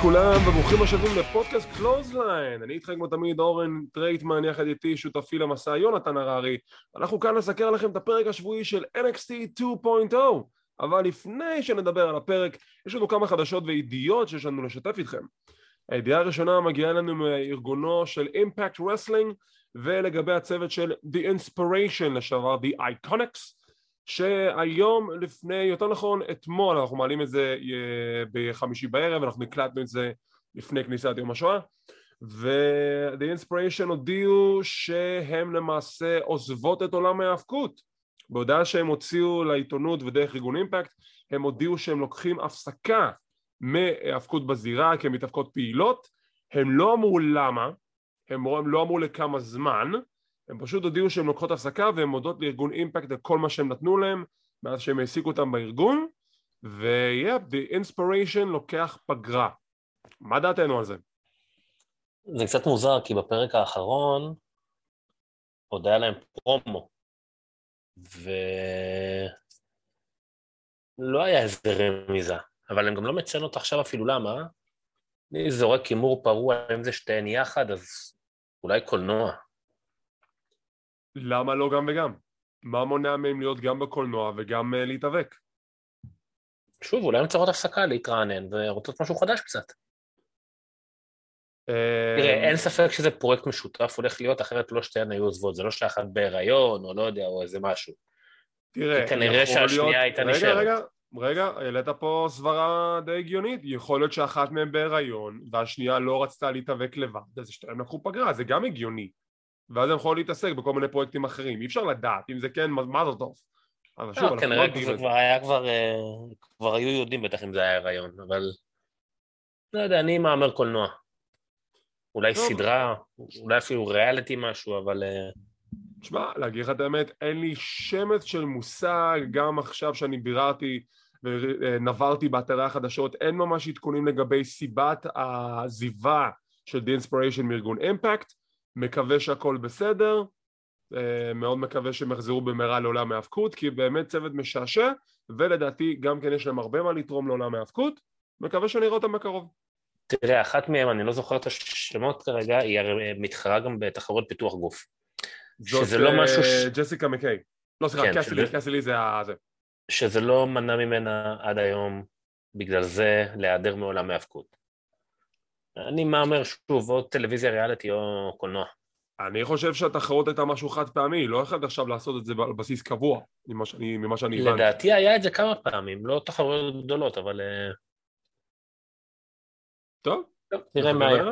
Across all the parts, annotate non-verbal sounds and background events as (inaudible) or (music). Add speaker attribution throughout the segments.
Speaker 1: לכולם וברוכים השבים לפודקאסט קלוזליין. אני איתכם כמו תמיד אורן טרייטמן יחד איתי שותפי למסע יונתן הררי. אנחנו כאן נסקר לכם את הפרק השבועי של NXT 2.0 אבל לפני שנדבר על הפרק יש לנו כמה חדשות וידיעות שיש לנו לשתף איתכם. הידיעה הראשונה מגיעה לנו מארגונו של Impact Wrestling ולגבי הצוות של The IInspiration לשעבר The IIconics שהיום לפני, יותר נכון אתמול, אנחנו מעלים את זה אה, בחמישי בערב, אנחנו הקלטנו את זה לפני כניסת יום השואה ו-The Inspiration הודיעו שהם למעשה עוזבות את עולם ההאבקות. בהודעה שהם הוציאו לעיתונות ודרך ארגון אימפקט הם הודיעו שהם לוקחים הפסקה מהאבקות בזירה כי הן מתאבקות פעילות. הם לא אמרו למה הם לא אמרו לכמה זמן הם פשוט הודיעו שהם לוקחות הפסקה והן מודות לארגון אימפקט על כל מה שהם נתנו להם מאז שהם העסיקו אותם בארגון ויפ, the inspiration לוקח פגרה. מה דעתנו על זה?
Speaker 2: זה קצת מוזר כי בפרק האחרון עוד היה להם פרומו ולא היה איזה רמיזה אבל אני גם לא מציין אותה עכשיו אפילו למה? אני זורק הימור פרוע אם זה שתיהן יחד אז אולי קולנוע
Speaker 1: למה לא גם וגם? מה מונע מהם להיות גם בקולנוע וגם uh, להתאבק?
Speaker 2: שוב, אולי הן צריכות הפסקה להתרענן ורוצות משהו חדש קצת. אה, תראה, אין ספק שזה פרויקט משותף הולך להיות, אחרת לא שתיהן היו עוזבות, זה לא שאחת בהיריון או לא יודע, או איזה משהו.
Speaker 1: תראה,
Speaker 2: כנראה שהשנייה הייתה נשארת.
Speaker 1: רגע, רגע, רגע, העלית פה סברה די הגיונית, יכול להיות שאחת מהן בהיריון והשנייה לא רצתה להתאבק לבד, אז שתיהן לקחו פגרה, זה גם הגיוני. ואז הם יכולים להתעסק בכל מיני פרויקטים אחרים, אי אפשר לדעת, אם זה כן, מה זה טוב.
Speaker 2: אבל שוב, לא, אנחנו לא יודעים זה. כבר היה כבר, אה, כבר היו יודעים בטח אם זה היה הריון, אבל לא יודע, אני מהמר קולנוע. אולי סדרה, אולי אפילו ריאליטי משהו, אבל...
Speaker 1: תשמע, אה, להגיד לך את האמת, אין לי שמץ של מושג, גם עכשיו שאני ביררתי ונברתי באתרי החדשות, אין ממש עדכונים לגבי סיבת העזיבה של The Inspiration מארגון אימפקט, מקווה שהכל בסדר, אה, מאוד מקווה שהם יחזרו במהרה לעולם ההאבקות כי באמת צוות משעשע ולדעתי גם כן יש להם הרבה מה לתרום לעולם ההאבקות מקווה שנראה אותם בקרוב.
Speaker 2: תראה, אחת מהם, אני לא זוכר את השמות כרגע, היא הרי מתחרה גם בתחרות פיתוח גוף.
Speaker 1: שזה לא אה, משהו ש... ג'סיקה מקיי. לא, סליחה, כן, קסילי, שזה... קסילי זה ה... זה.
Speaker 2: שזה לא מנע ממנה עד היום בגלל זה להיעדר מעולם ההאבקות. אני מהמר שוב, או טלוויזיה ריאליטי או קולנוע.
Speaker 1: אני חושב שהתחרות הייתה משהו חד פעמי, לא אחד עכשיו לעשות את זה על בסיס קבוע, ממה שאני, ממה שאני
Speaker 2: הבנתי. לדעתי היה את זה כמה פעמים, לא תחרויות גדולות, אבל... אה,
Speaker 1: טוב.
Speaker 2: טוב נראה מה היה.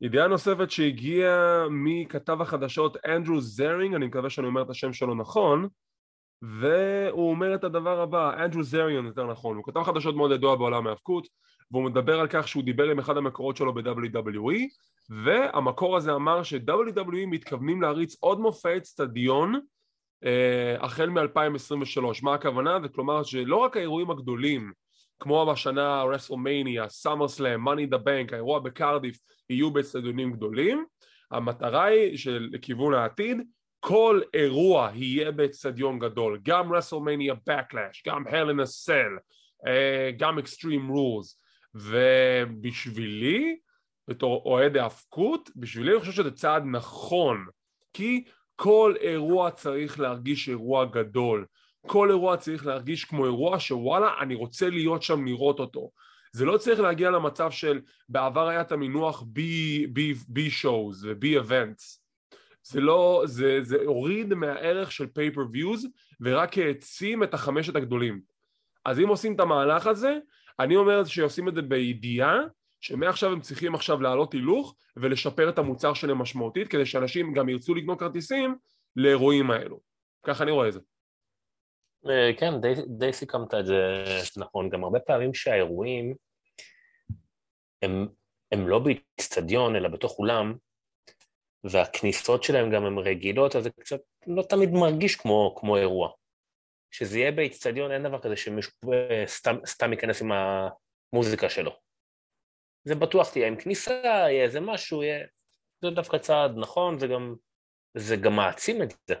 Speaker 1: ידיעה נוספת שהגיעה מכתב החדשות אנדרו זרינג, אני מקווה שאני אומר את השם שלו נכון, והוא אומר את הדבר הבא, אנדרו זריאן יותר נכון, הוא כתב חדשות מאוד ידוע בעולם ההאבקות והוא מדבר על כך שהוא דיבר עם אחד המקורות שלו ב-WWE והמקור הזה אמר ש-WWE מתכוונים להריץ עוד מופעי אצטדיון אה, החל מ-2023 מה הכוונה? זה כלומר שלא רק האירועים הגדולים כמו בשנה WrestleMania, SummerSlam, Money in the Bank, האירוע בקרדיף יהיו באצטדיונים גדולים. המטרה היא שלכיוון העתיד כל אירוע יהיה באצטדיון גדול, גם WrestleMania Backlash, גם Hell in a Cell, גם Extreme Rules ובשבילי, בתור אוהד היאבקות, בשבילי אני חושב שזה צעד נכון כי כל אירוע צריך להרגיש אירוע גדול. כל אירוע צריך להרגיש כמו אירוע שוואלה אני רוצה להיות שם לראות אותו. זה לא צריך להגיע למצב של בעבר היה את המינוח ובי אבנטס זה לא, זה, זה הוריד מהערך של pay-per-views ורק העצים את החמשת הגדולים. אז אם עושים את המהלך הזה, אני אומר שעושים את זה בידיעה שמעכשיו הם צריכים עכשיו להעלות הילוך ולשפר את המוצר שלהם משמעותית כדי שאנשים גם ירצו לקנות כרטיסים לאירועים האלו. ככה אני רואה את זה.
Speaker 2: אה, כן, די, די סיכמת את זה נכון. גם הרבה פעמים שהאירועים הם, הם לא באיצטדיון אלא בתוך אולם, והכניסות שלהם גם הן רגילות, אז זה קצת לא תמיד מרגיש כמו, כמו אירוע. שזה יהיה באיצטדיון, אין דבר כזה שמישהו אה, סתם, סתם ייכנס עם המוזיקה שלו. זה בטוח תהיה עם כניסה, יהיה איזה משהו, יהיה... זה דווקא צעד נכון, זה גם, זה גם מעצים את זה.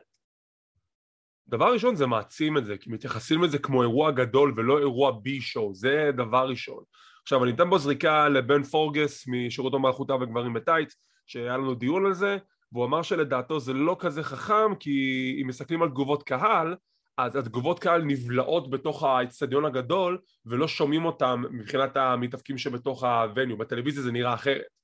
Speaker 1: דבר ראשון זה מעצים את זה, כי מתייחסים לזה כמו אירוע גדול ולא אירוע בי שואו, זה דבר ראשון. עכשיו אני אתן בו זריקה לבן פורגס משירות המלכותה וגברים בטייץ שהיה לנו דיון על זה והוא אמר שלדעתו זה לא כזה חכם כי אם מסתכלים על תגובות קהל אז התגובות קהל נבלעות בתוך האצטדיון הגדול ולא שומעים אותם מבחינת המתאבקים שבתוך הווניו, בטלוויזיה זה נראה אחרת.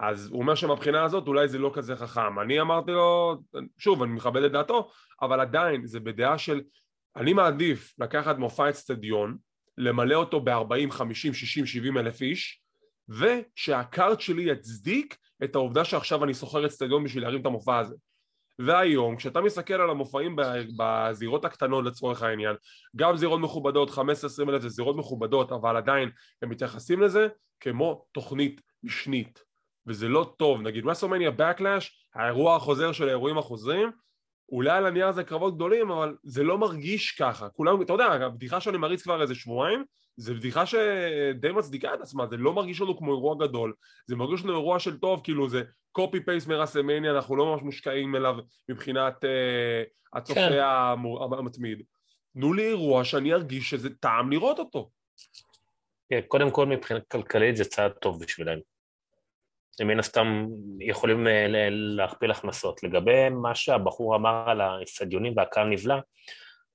Speaker 1: אז הוא אומר שמבחינה הזאת אולי זה לא כזה חכם. אני אמרתי לו, שוב אני מכבד את דעתו אבל עדיין זה בדעה של אני מעדיף לקחת מופע אצטדיון למלא אותו ב-40, 50, 60, 70 אלף איש ושהקארט שלי יצדיק את העובדה שעכשיו אני סוחר אצטדיון בשביל להרים את המופע הזה והיום כשאתה מסתכל על המופעים בזירות הקטנות לצורך העניין גם זירות מכובדות 15-20 אלף זה זירות מכובדות אבל עדיין הם מתייחסים לזה כמו תוכנית משנית. וזה לא טוב. נגיד מסומניה Backlash האירוע החוזר של האירועים החוזרים אולי על הנייר זה קרבות גדולים אבל זה לא מרגיש ככה. כולם אתה יודע הבדיחה שאני מריץ כבר איזה שבועיים זה בדיחה שדי מצדיקה את עצמה, זה לא מרגיש לנו כמו אירוע גדול, זה מרגיש לנו אירוע של טוב, כאילו זה קופי פייסט מרסמניה, אנחנו לא ממש מושקעים אליו מבחינת uh, הצופה כן. המתמיד. תנו לי אירוע שאני ארגיש שזה טעם לראות אותו.
Speaker 2: כן, קודם כל מבחינה כלכלית זה צעד טוב בשבילם. הם מן הסתם יכולים אה, להכפיל הכנסות. לגבי מה שהבחור אמר על האצטדיונים והקהל נבלע,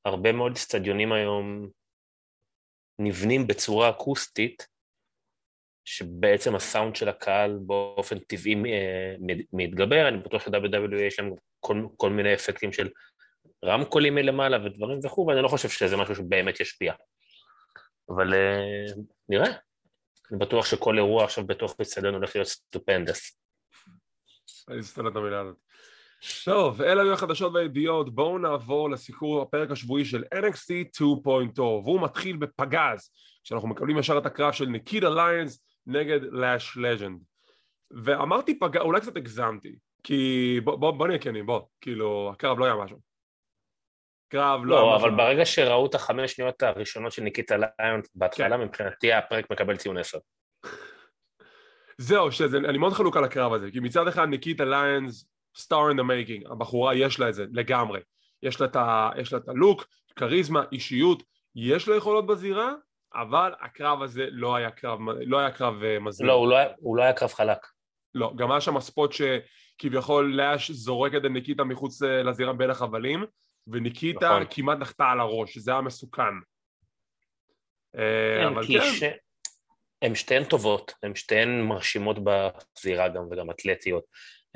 Speaker 2: הרבה מאוד אצטדיונים היום נבנים בצורה אקוסטית, שבעצם הסאונד של הקהל באופן טבעי אה, מתגבר, אני בטוח ש-WW יש להם כל, כל מיני אפקטים של רמקולים מלמעלה ודברים וכו', ואני לא חושב שזה משהו שבאמת ישפיע. אבל אה, נראה, אני בטוח שכל אירוע עכשיו בתוך אצטדיון הולך להיות stupendous.
Speaker 1: אני אסתכל את המילה הזאת. טוב, אלה היו החדשות והידיעות, בואו נעבור לסיקור הפרק השבועי של NXT 2.0 והוא מתחיל בפגז, כשאנחנו מקבלים ישר את הקרב של ניקיטה ליונס נגד לאש לג'נד ואמרתי פגז, אולי קצת הגזמתי, כי בוא, בוא, בוא נהיה כנים, בוא, כאילו הקרב לא היה משהו
Speaker 2: קרב לא, לא אבל משהו. ברגע שראו את החמש שניות הראשונות של ניקיטה ליונס בהתחלה, כן. מבחינתי הפרק מקבל ציון עשר. (laughs)
Speaker 1: זהו, שזה, אני מאוד חלוק על הקרב הזה, כי מצד אחד ניקיטה ליונס star in the making, הבחורה יש לה את זה לגמרי, יש לה את, ה, יש לה את הלוק, כריזמה, אישיות, יש לה יכולות בזירה, אבל הקרב הזה לא היה קרב, לא היה קרב אה, מזמין.
Speaker 2: לא, הוא לא, היה, הוא לא היה קרב חלק.
Speaker 1: לא, גם היה שם spot שכביכול לאש זורקת את ניקיטה מחוץ אה, לזירה בין החבלים, וניקיטה נכון. כמעט נחתה על הראש, זה היה מסוכן.
Speaker 2: אה, כן, אבל כן. ש... הן שתיהן טובות, הן שתיהן מרשימות בזירה גם וגם אתלטיות.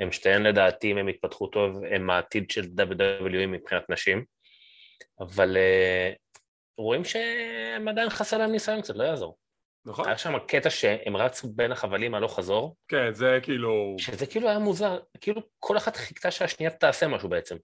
Speaker 2: הם שתיהן לדעתי, אם הם יתפתחו טוב, הם העתיד של WWE מבחינת נשים, אבל uh, רואים שהם עדיין חסר להם ניסיון קצת, לא יעזור. נכון. היה שם קטע שהם רצו בין החבלים הלוך חזור.
Speaker 1: כן, זה כאילו...
Speaker 2: שזה כאילו היה מוזר, כאילו כל אחת חיכתה שהשנייה תעשה משהו בעצם.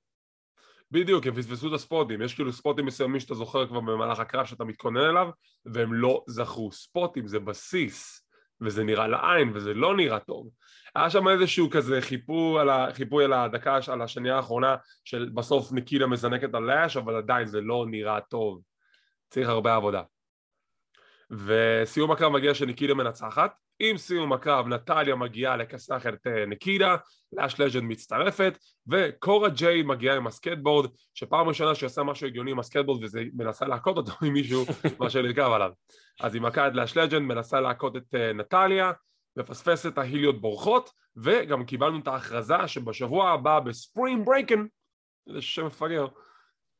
Speaker 1: בדיוק, הם פספסו את הספוטים, יש כאילו ספוטים מסוימים שאתה זוכר כבר במהלך הקרב שאתה מתכונן אליו, והם לא זכרו. ספוטים זה בסיס, וזה נראה לעין, וזה לא נראה טוב. היה שם איזשהו כזה חיפוי על, ה, חיפוי על הדקה, על השנייה האחרונה של בסוף ניקילה מזנקת על לאש אבל עדיין זה לא נראה טוב. צריך הרבה עבודה. וסיום הקרב מגיע שניקילה מנצחת. עם סיום הקרב נטליה מגיעה לכסח את אה, ניקידה, לאש לג'נד מצטרפת וקורה ג'ייד מגיעה עם הסקייטבורד שפעם ראשונה שהיא עושה משהו הגיוני עם הסקייטבורד וזה מנסה להכות אותו עם מישהו (laughs) מאשר לרכב עליו. אז היא מכה את לאש לג'נד מנסה להכות את אה, נטליה מפספסת, ההיליות בורחות וגם קיבלנו את ההכרזה שבשבוע הבא ב Spring Breakin' זה שם מפגר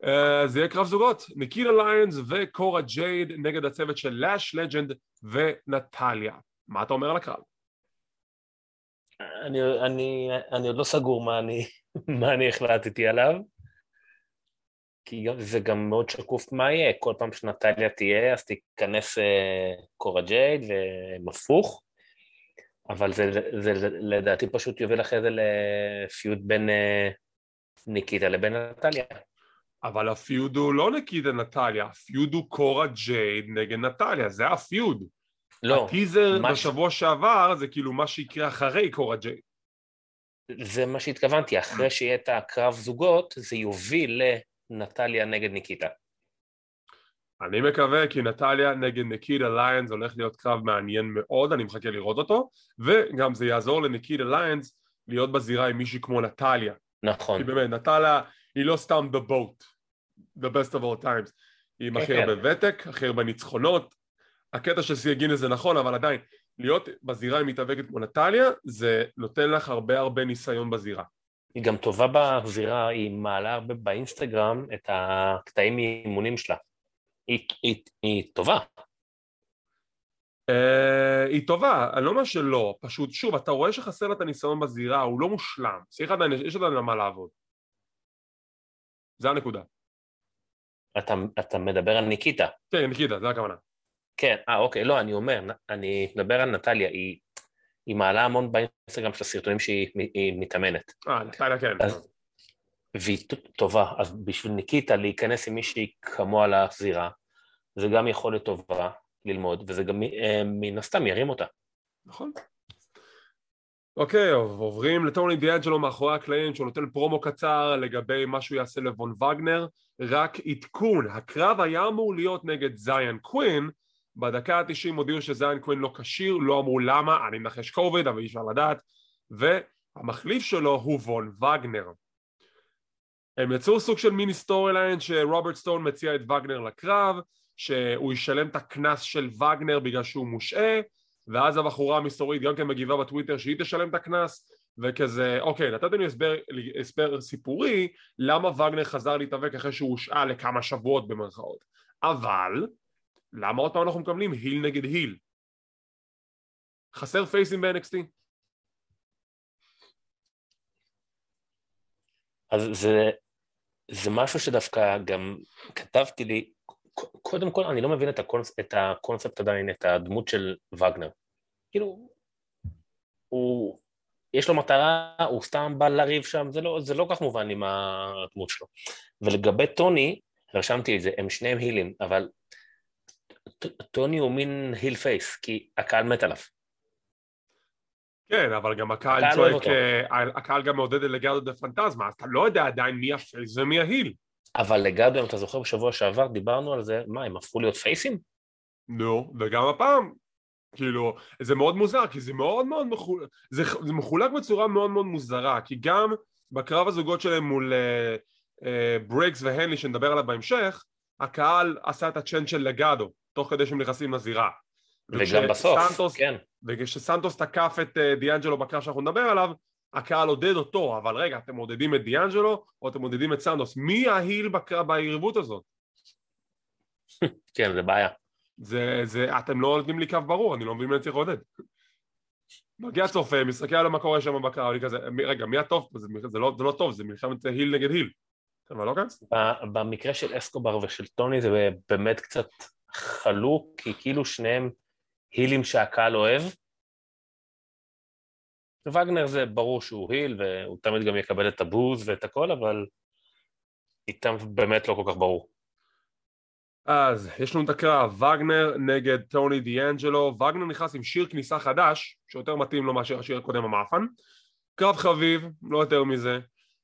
Speaker 1: אה, זה יהיה קרב זוגות ניקיטה ליונס וקורה ג'ייד נגד הצוות של לאש לג'נד ונטליה מה אתה אומר על הקרב?
Speaker 2: אני, אני, אני עוד לא סגור מה אני, מה אני החלטתי עליו כי זה גם מאוד שקוף מה יהיה, כל פעם שנטליה תהיה אז תיכנס uh, קורה ג'ייד והפוך אבל זה, זה, לדעתי פשוט יוביל אחרי זה לפיוד בין אה, ניקיטה לבין נטליה.
Speaker 1: אבל הפיוד הוא לא ניקיטה נטליה, הפיוד הוא קורה ג'ייד נגד נטליה, זה הפיוד. לא. הטיזר מה... בשבוע שעבר זה כאילו מה שיקרה אחרי קורה ג'ייד.
Speaker 2: זה מה שהתכוונתי, אחרי שיהיה את הקרב זוגות, זה יוביל לנטליה נגד ניקיטה.
Speaker 1: אני מקווה כי נטליה נגד ניקיטה ליונס הולך להיות קרב מעניין מאוד, אני מחכה לראות אותו וגם זה יעזור לניקיטה ליונס להיות בזירה עם מישהי כמו נטליה.
Speaker 2: נכון.
Speaker 1: כי באמת נטליה היא לא סתם the BOAT, the best of all times. היא עם הכי הרבה ותק, הכי הרבה ניצחונות. הקטע של סייגינס זה נכון, אבל עדיין, להיות בזירה עם מתאבקת כמו נטליה, זה נותן לך הרבה הרבה ניסיון בזירה.
Speaker 2: היא גם טובה בזירה, היא מעלה הרבה באינסטגרם את הקטעים מאימונים שלה. היא, היא, היא טובה.
Speaker 1: Uh, היא טובה, אני לא אומר שלא, פשוט שוב, אתה רואה שחסר לה את הניסיון בזירה, הוא לא מושלם, צריך עדיין, יש עדיין על מה לעבוד. זה הנקודה.
Speaker 2: אתה, אתה מדבר על ניקיטה.
Speaker 1: כן, ניקיטה, זה הכוונה.
Speaker 2: כן, אה, אוקיי, לא, אני אומר, אני מדבר על נטליה, היא, היא מעלה המון באינסטגרם של הסרטונים שהיא מתאמנת.
Speaker 1: אה, נטליה כן.
Speaker 2: אז, והיא טובה, אז בשביל ניקיטה להיכנס עם מישהי כמוה לזירה, זה גם יכולת טובה ללמוד, וזה גם אה, מן הסתם ירים אותה.
Speaker 1: נכון. אוקיי, עוברים לטוני דיאנג'לו מאחורי הקלעים שהוא נותן פרומו קצר לגבי מה שהוא יעשה לוון וגנר. רק עדכון, הקרב היה אמור להיות נגד זיין קווין. בדקה ה-90 הודיעו שזיין קווין לא כשיר, לא אמרו למה, אני מנחש קוביד אבל אי אפשר לדעת. והמחליף שלו הוא וון וגנר. הם יצאו סוג של mini storyline שרוברט סטון מציע את וגנר לקרב שהוא ישלם את הקנס של וגנר בגלל שהוא מושעה ואז הבחורה המסתורית גם כן מגיבה בטוויטר שהיא תשלם את הקנס וכזה, אוקיי, נתתם לי הסבר, הסבר סיפורי למה וגנר חזר להתאבק אחרי שהוא הושעה לכמה שבועות במרכאות אבל למה עוד פעם אנחנו מקבלים היל נגד היל? חסר פייסים ב-NXT?
Speaker 2: אז זה, זה משהו שדווקא גם כתבתי לי, קודם כל אני לא מבין את, הקונס, את הקונספט עדיין, את הדמות של וגנר. כאילו, הוא, יש לו מטרה, הוא סתם בא לריב שם, זה לא, זה לא כל כך מובן עם הדמות שלו. ולגבי טוני, רשמתי את זה, הם שניהם הילים, אבל טוני הוא מין heel face, כי הקהל מת עליו.
Speaker 1: כן, אבל גם הקהל צועק, אה, הקהל גם מעודד את Legado del Fantasma, אז אתה לא יודע עדיין מי ה face ומי ה heel.
Speaker 2: אבל לגאדו, אם אתה זוכר בשבוע שעבר, דיברנו על זה, מה, הם הפכו להיות פייסים?
Speaker 1: נו, וגם הפעם, כאילו, זה מאוד מוזר, כי זה מאוד מאוד מחולק, זה, זה מחולק בצורה מאוד מאוד מוזרה, כי גם בקרב הזוגות שלהם מול uh, uh, ברייקס והנלי, שנדבר עליו בהמשך, הקהל עשה את ה chant של לגאדו, תוך כדי שהם נכנסים לזירה.
Speaker 2: וגם בסוף, סנטוס, כן.
Speaker 1: וכשסנטוס תקף את אה, דיאנג'לו בקרב שאנחנו נדבר עליו, הקהל עודד אותו, אבל רגע, אתם מודדים את דיאנג'לו או אתם מודדים את סנטוס? מי ההיל בקרב הזאת? (laughs)
Speaker 2: כן, זה בעיה.
Speaker 1: זה, זה, אתם לא נותנים לי קו ברור, אני לא מבין מי צריך לעודד. מגיע צופה, מסתכל על מה קורה שם בקרב, אני כזה, רגע, מי הטוב פה? זה, זה, לא, זה לא טוב, זה מלחמת היל נגד היל. אבל לא כזה?
Speaker 2: במקרה של אסקובר ושל טוני זה באמת קצת חלוק, כי כאילו שניהם הילים שהקהל אוהב. וגנר זה ברור שהוא היל, והוא תמיד גם יקבל את הבוז ואת הכל, אבל איתם באמת לא כל כך ברור.
Speaker 1: אז יש לנו את הקרב, וגנר נגד טוני דיאנג'לו, וגנר נכנס עם שיר כניסה חדש, שיותר מתאים לו מאשר השיר הקודם המאפן. קרב חביב, לא יותר מזה.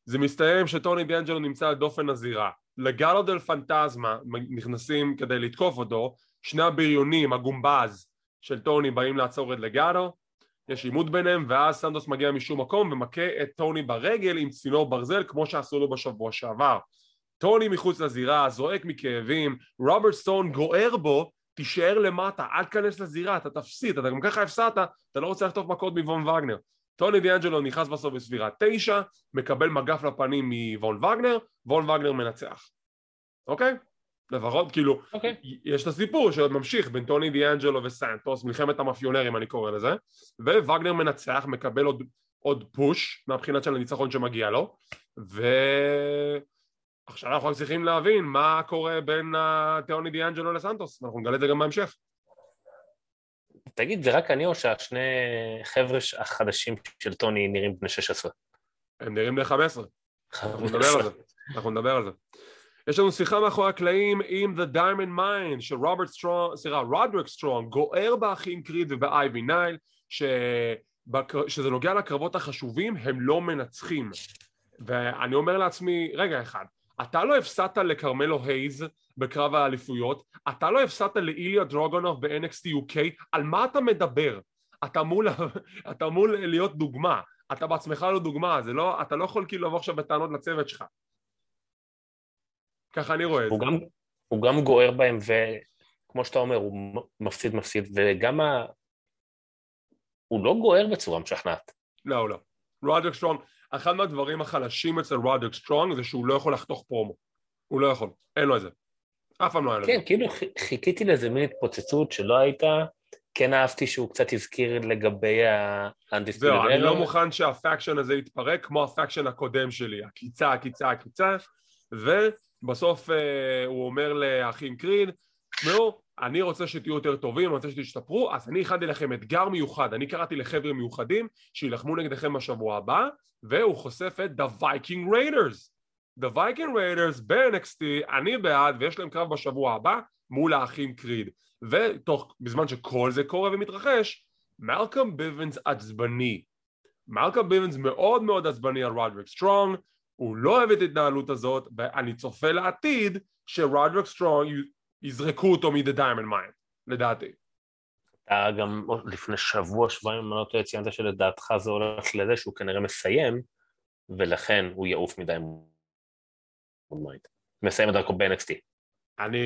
Speaker 1: זה מסתיים שטוני דיאנג'לו נמצא על דופן הזירה. לגלו דל פנטזמה נכנסים כדי לתקוף אותו, שני הבריונים, הגומבז של טוני באים לעצור את לגאדו, יש עימות ביניהם ואז סנדוס מגיע משום מקום ומכה את טוני ברגל עם צינור ברזל כמו שעשו לו בשבוע שעבר. טוני מחוץ לזירה, זועק מכאבים, רוברט סטון גוער בו, תישאר למטה, אל תיכנס לזירה, אתה תפסיד, אתה גם ככה הפסדת, אתה לא רוצה לחטוף מכות מבון וגנר. טוני דיאנג'לו נכנס בסוף בסבירה תשע, מקבל מגף לפנים מוון וגנר, וון וגנר מנצח. אוקיי? לפחות, כאילו, okay. אוקיי. יש את הסיפור שעוד ממשיך בין טוני דיאנג'לו וסנטוס, מלחמת המאפיונרים אני קורא לזה, ווגנר מנצח, מקבל עוד, עוד פוש מהבחינת של הניצחון שמגיע לו, ועכשיו אנחנו צריכים להבין מה קורה בין טוני דיאנג'לו לסנטוס, ואנחנו נגלה את זה גם בהמשך.
Speaker 2: תגיד, זה רק אני או שהשני חבר'ה החדשים של טוני נראים בני 16?
Speaker 1: הם נראים בני 15. אנחנו נדבר על זה. אנחנו נדבר על זה. יש לנו שיחה מאחורי הקלעים עם The Diamond Mine של רוברט סטרונג, סליחה, רודריק סטרונג, גוער באחים קריד ובאייבי נייל, שזה נוגע לקרבות החשובים, הם לא מנצחים. ואני אומר לעצמי, רגע אחד, אתה לא הפסדת לכרמלו הייז בקרב האליפויות, אתה לא הפסדת לאיליה דרגונוב ב-NXT UK, על מה אתה מדבר? אתה אמור, (laughs) אתה אמור להיות דוגמה, אתה בעצמך לא דוגמה, לא, אתה לא יכול כאילו לבוא עכשיו בטענות לצוות שלך. ככה אני רואה את זה.
Speaker 2: גם, הוא גם גוער בהם, כמו שאתה אומר, הוא מפסיד מפסיד, וגם ה... הוא לא גוער בצורה משכנעת.
Speaker 1: לא, לא. רודריק סטרונג, אחד מהדברים החלשים אצל רודריק סטרונג זה שהוא לא יכול לחתוך פרומו. הוא לא יכול, אין לו את זה. אף פעם לא היה לו את
Speaker 2: כן,
Speaker 1: זה.
Speaker 2: כאילו חיכיתי לאיזה מין התפוצצות שלא הייתה, כן אהבתי שהוא קצת הזכיר לגבי ה-Undisputed
Speaker 1: זהו, אני לא. מוכן שה faction הזה יתפרק כמו ה faction הקודם שלי, עקיצה, עקיצה, עקיצה, ובסוף אה, הוא אומר לאחים קריד, תשמעו, אני רוצה שתהיו יותר טובים, אני רוצה שתשתפרו, אז אני הכנתי לכם אתגר מיוחד, אני קראתי לחבר'ה מיוחדים שיילחמו נגדכם בשבוע הבא, והוא חושף את The Viking Raiders. The Viking Raiders ב-NXT, אני בעד, ויש להם קרב בשבוע הבא מול האחים קריד. ותוך, בזמן שכל זה קורה ומתרחש, מלקום ביבנס עצבני. מלקום ביבנס מאוד מאוד עצבני על רודריק סטרונג, הוא לא אוהב את ההתנהלות הזאת, ואני צופה לעתיד שרודריק סטרונג יזרקו אותו מ-The Diamond Mine, לדעתי.
Speaker 2: אתה גם לפני שבוע, שבועיים, אם אני לא טועה, ציינת שלדעתך זה הולך לזה שהוא כנראה מסיים, ולכן הוא יעוף מ-Diamond Mine. מסיים את דרכו ב-NXT.
Speaker 1: אני,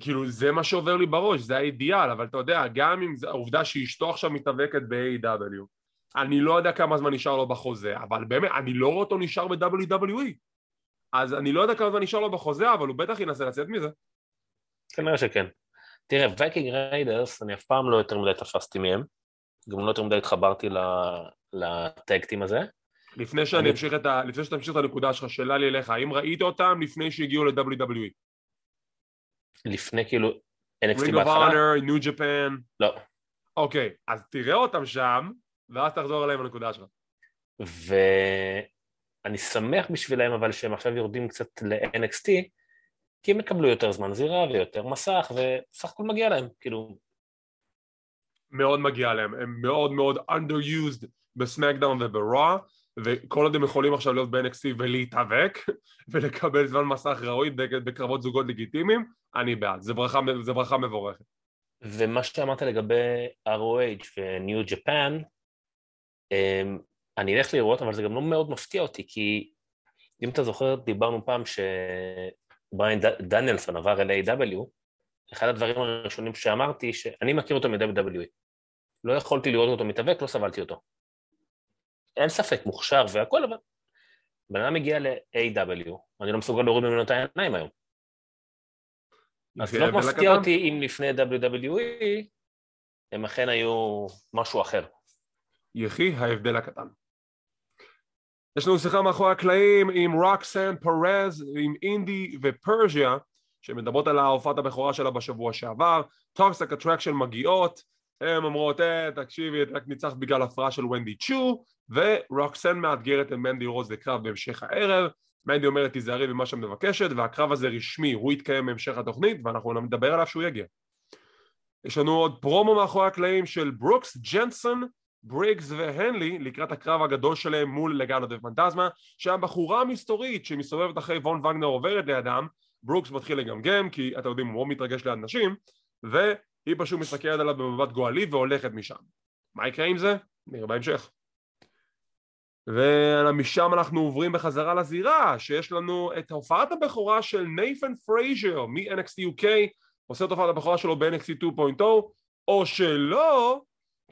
Speaker 1: כאילו, זה מה שעובר לי בראש, זה האידיאל, אבל אתה יודע, גם אם זה העובדה שאשתו עכשיו מתאבקת ב-AEW, אני לא יודע כמה זמן נשאר לו בחוזה, אבל באמת, אני לא רואה אותו נשאר ב-WWE. אז אני לא יודע כמה זמן נשאר לו בחוזה, אבל הוא בטח ינסה לצאת מזה.
Speaker 2: כנראה שכן. תראה, Viking Raiders, אני אף פעם לא יותר מדי תפסתי מהם, גם לא יותר מדי התחברתי לטקטים הזה.
Speaker 1: לפני שאני
Speaker 2: אני-
Speaker 1: אמשיך את ה... לפני שאתה תמשיך את הנקודה שלך, שאלה לי אליך, האם ראית אותם לפני שהגיעו ל-WWE?
Speaker 2: לפני כאילו NXT
Speaker 1: Ring of
Speaker 2: בהתחלה?
Speaker 1: Honor, New Japan,
Speaker 2: לא.
Speaker 1: אוקיי, אז תראה אותם שם, ואז תחזור אליהם לנקודה שלך.
Speaker 2: ואני שמח בשבילם אבל שהם עכשיו יורדים קצת ל-NXT, כי הם יקבלו יותר זמן זירה ויותר מסך, וסך הכל מגיע להם, כאילו,
Speaker 1: מאוד מגיע להם, הם מאוד מאוד underused בסמקדאון וברוע, וכל עוד הם יכולים עכשיו להיות ב-NXT ולהתאבק, (laughs) ולקבל זמן מסך ראוי בקרבות זוגות לגיטימיים, אני בעד, זה ברכה, זה ברכה מבורכת.
Speaker 2: ומה שאמרת לגבי ROH Japan, אמ, אני אלך לראות, אבל זה גם לא מאוד מפתיע אותי, כי אם אתה זוכר, דיברנו פעם שבריין דניאלסון עבר אל A.W, אחד הדברים הראשונים שאמרתי, שאני מכיר אותו מ-WWE. לא יכולתי לראות אותו מתאבק, לא סבלתי אותו. אין ספק, מוכשר והכל, אבל בן אדם מגיע ל-AW, אני לא מסוגל להוריד ממנו את העיניים היום. אז לא מפתיע. אותי אם לפני WWE הם אכן היו משהו אחר.
Speaker 1: יחי ההבדל הקטן. יש לנו שיחה מאחורי הקלעים עם רוקסן פרז, עם אינדי ופרז'יה, שמדברות על ההופעת הבכורה שלה בשבוע שעבר, Toxic Attraction מגיעות, הן אומרות, אה, תקשיבי, את רק ניצחת בגלל הפרעה של ונדי צ'ו, ורוקסן מאתגרת את מנדי רוז לקרב בהמשך הערב, מנדי אומרת תיזהרי במה שאת מבקשת, והקרב הזה רשמי, הוא יתקיים בהמשך התוכנית, ואנחנו נדבר עליו שהוא יגיע. יש לנו עוד פרומו מאחורי הקלעים של ברוקס ג'נסון בריגס והנלי לקראת הקרב הגדול שלהם מול לגאדו דל פנטזמה שהבחורה המסתורית שמסתובבת אחרי וון וגנר עוברת לידם ברוקס מתחיל לגמגם כי אתה יודעים הוא מאוד מתרגש ליד נשים והיא פשוט מסתכלת עליו במבט גועלי והולכת משם מה יקרה עם זה? נראה בהמשך ומשם אנחנו עוברים בחזרה לזירה שיש לנו את הופעת הבכורה של נייתן פרייזר מ-NXT UK עושה את הופעת הבכורה שלו ב-NXT 2.0 או שלא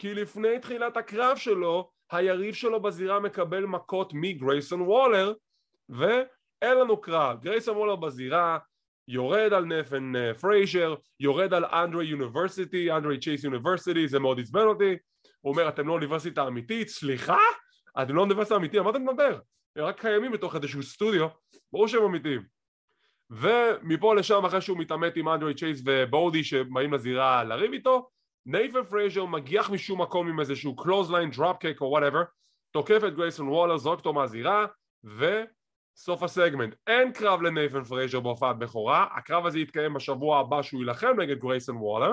Speaker 1: כי לפני תחילת הקרב שלו, היריב שלו בזירה מקבל מכות מגרייסון וולר, ואין לנו קרב. גרייסון וולר בזירה, יורד על נייתן אה, פרייזר, יורד על אנדרי University, אנדרי צ'ייס University, זה מאוד עצבן אותי. הוא אומר, אתם לא אוניברסיטה אמיתית, סליחה? אתם לא אוניברסיטה אמיתית, על מה אתה מדבר? הם רק קיימים בתוך איזשהו סטודיו, ברור שהם אמיתיים. ומפה לשם, אחרי שהוא מתעמת עם אנדרי צ'ייס ובודי שבאים לזירה לריב איתו, נייתן פרייזר מגיח משום מקום עם איזשהו clothesline, dropkick או whatever, תוקף את גרייסון וולר, זורק אותו מהזירה, וסוף הסגמנט. אין קרב לנייתן פרייזר בהופעת בכורה, הקרב הזה יתקיים בשבוע הבא שהוא יילחם נגד גרייסון וולר,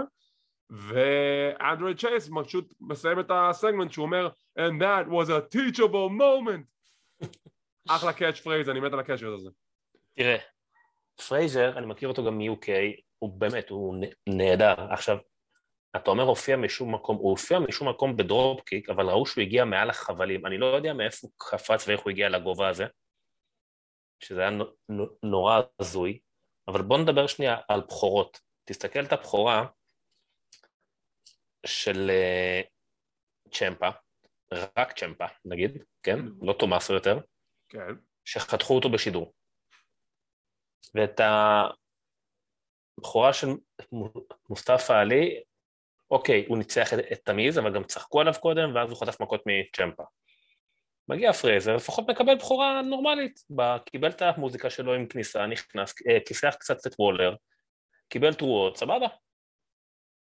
Speaker 1: ואנדרי צ'ייס פשוט מסיים את הסגמנט שהוא אומר And that was a teachable moment (laughs) אחלה catchphrase, אני מת על ה catch הזה.
Speaker 2: תראה, פרייזר, אני מכיר אותו גם מ-UK, הוא באמת, הוא נהדר. עכשיו, אתה אומר הופיע משום מקום, הוא הופיע משום מקום בדרופקיק, אבל ראו שהוא הגיע מעל החבלים. אני לא יודע מאיפה הוא קפץ ואיך הוא הגיע לגובה הזה, שזה היה נו- נו- נורא הזוי, אבל בוא נדבר שנייה על בכורות. תסתכל את הבכורה, של אה, צ'מפה, רק צ'מפה, נגיד, כן? לא תומאסו יותר,
Speaker 1: כן.
Speaker 2: שחתכו אותו בשידור. ואת הבכורה של מוסטפא עלי, אוקיי, הוא ניצח את, את The Miz, אבל גם צחקו עליו קודם, ואז הוא חטף מכות מצ'מפה. מגיע פרייזר, לפחות מקבל בכורה נורמלית, קיבל את המוזיקה שלו עם כניסה, נכנס, אה, כיסח קצת את וולר, קיבל תרועות, סבבה.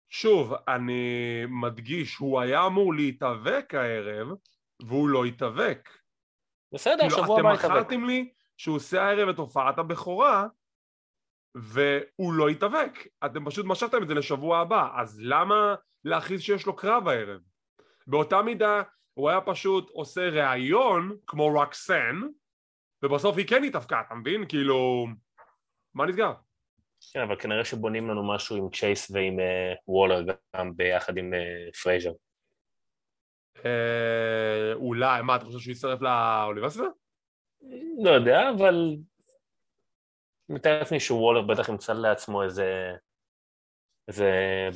Speaker 1: שוב, אני מדגיש, הוא היה אמור להתאבק הערב, והוא לא התאבק.
Speaker 2: בסדר, כאילו, שבוע
Speaker 1: הבא יתאבק. אתם מכרתם לי שהוא עושה הערב את הופעת הבכורה, והוא לא התאבק. אתם פשוט משכתם את זה לשבוע הבא, אז למה להכריז שיש לו קרב הערב? באותה מידה, הוא היה פשוט עושה ראיון, כמו רוקסן, ובסוף היא כן התאבקה, אתה מבין? כאילו, מה נסגר?
Speaker 2: כן, אבל כנראה שבונים לנו משהו עם צ'ייס ועם uh, וולר גם ביחד עם uh, פרייזר.
Speaker 1: אה, אולי, מה, אתה חושב שהוא יצטרף לאוניברסיטה?
Speaker 2: לא יודע, אבל מתאר לעצמי שוולר בטח ימצא לעצמו איזה, איזה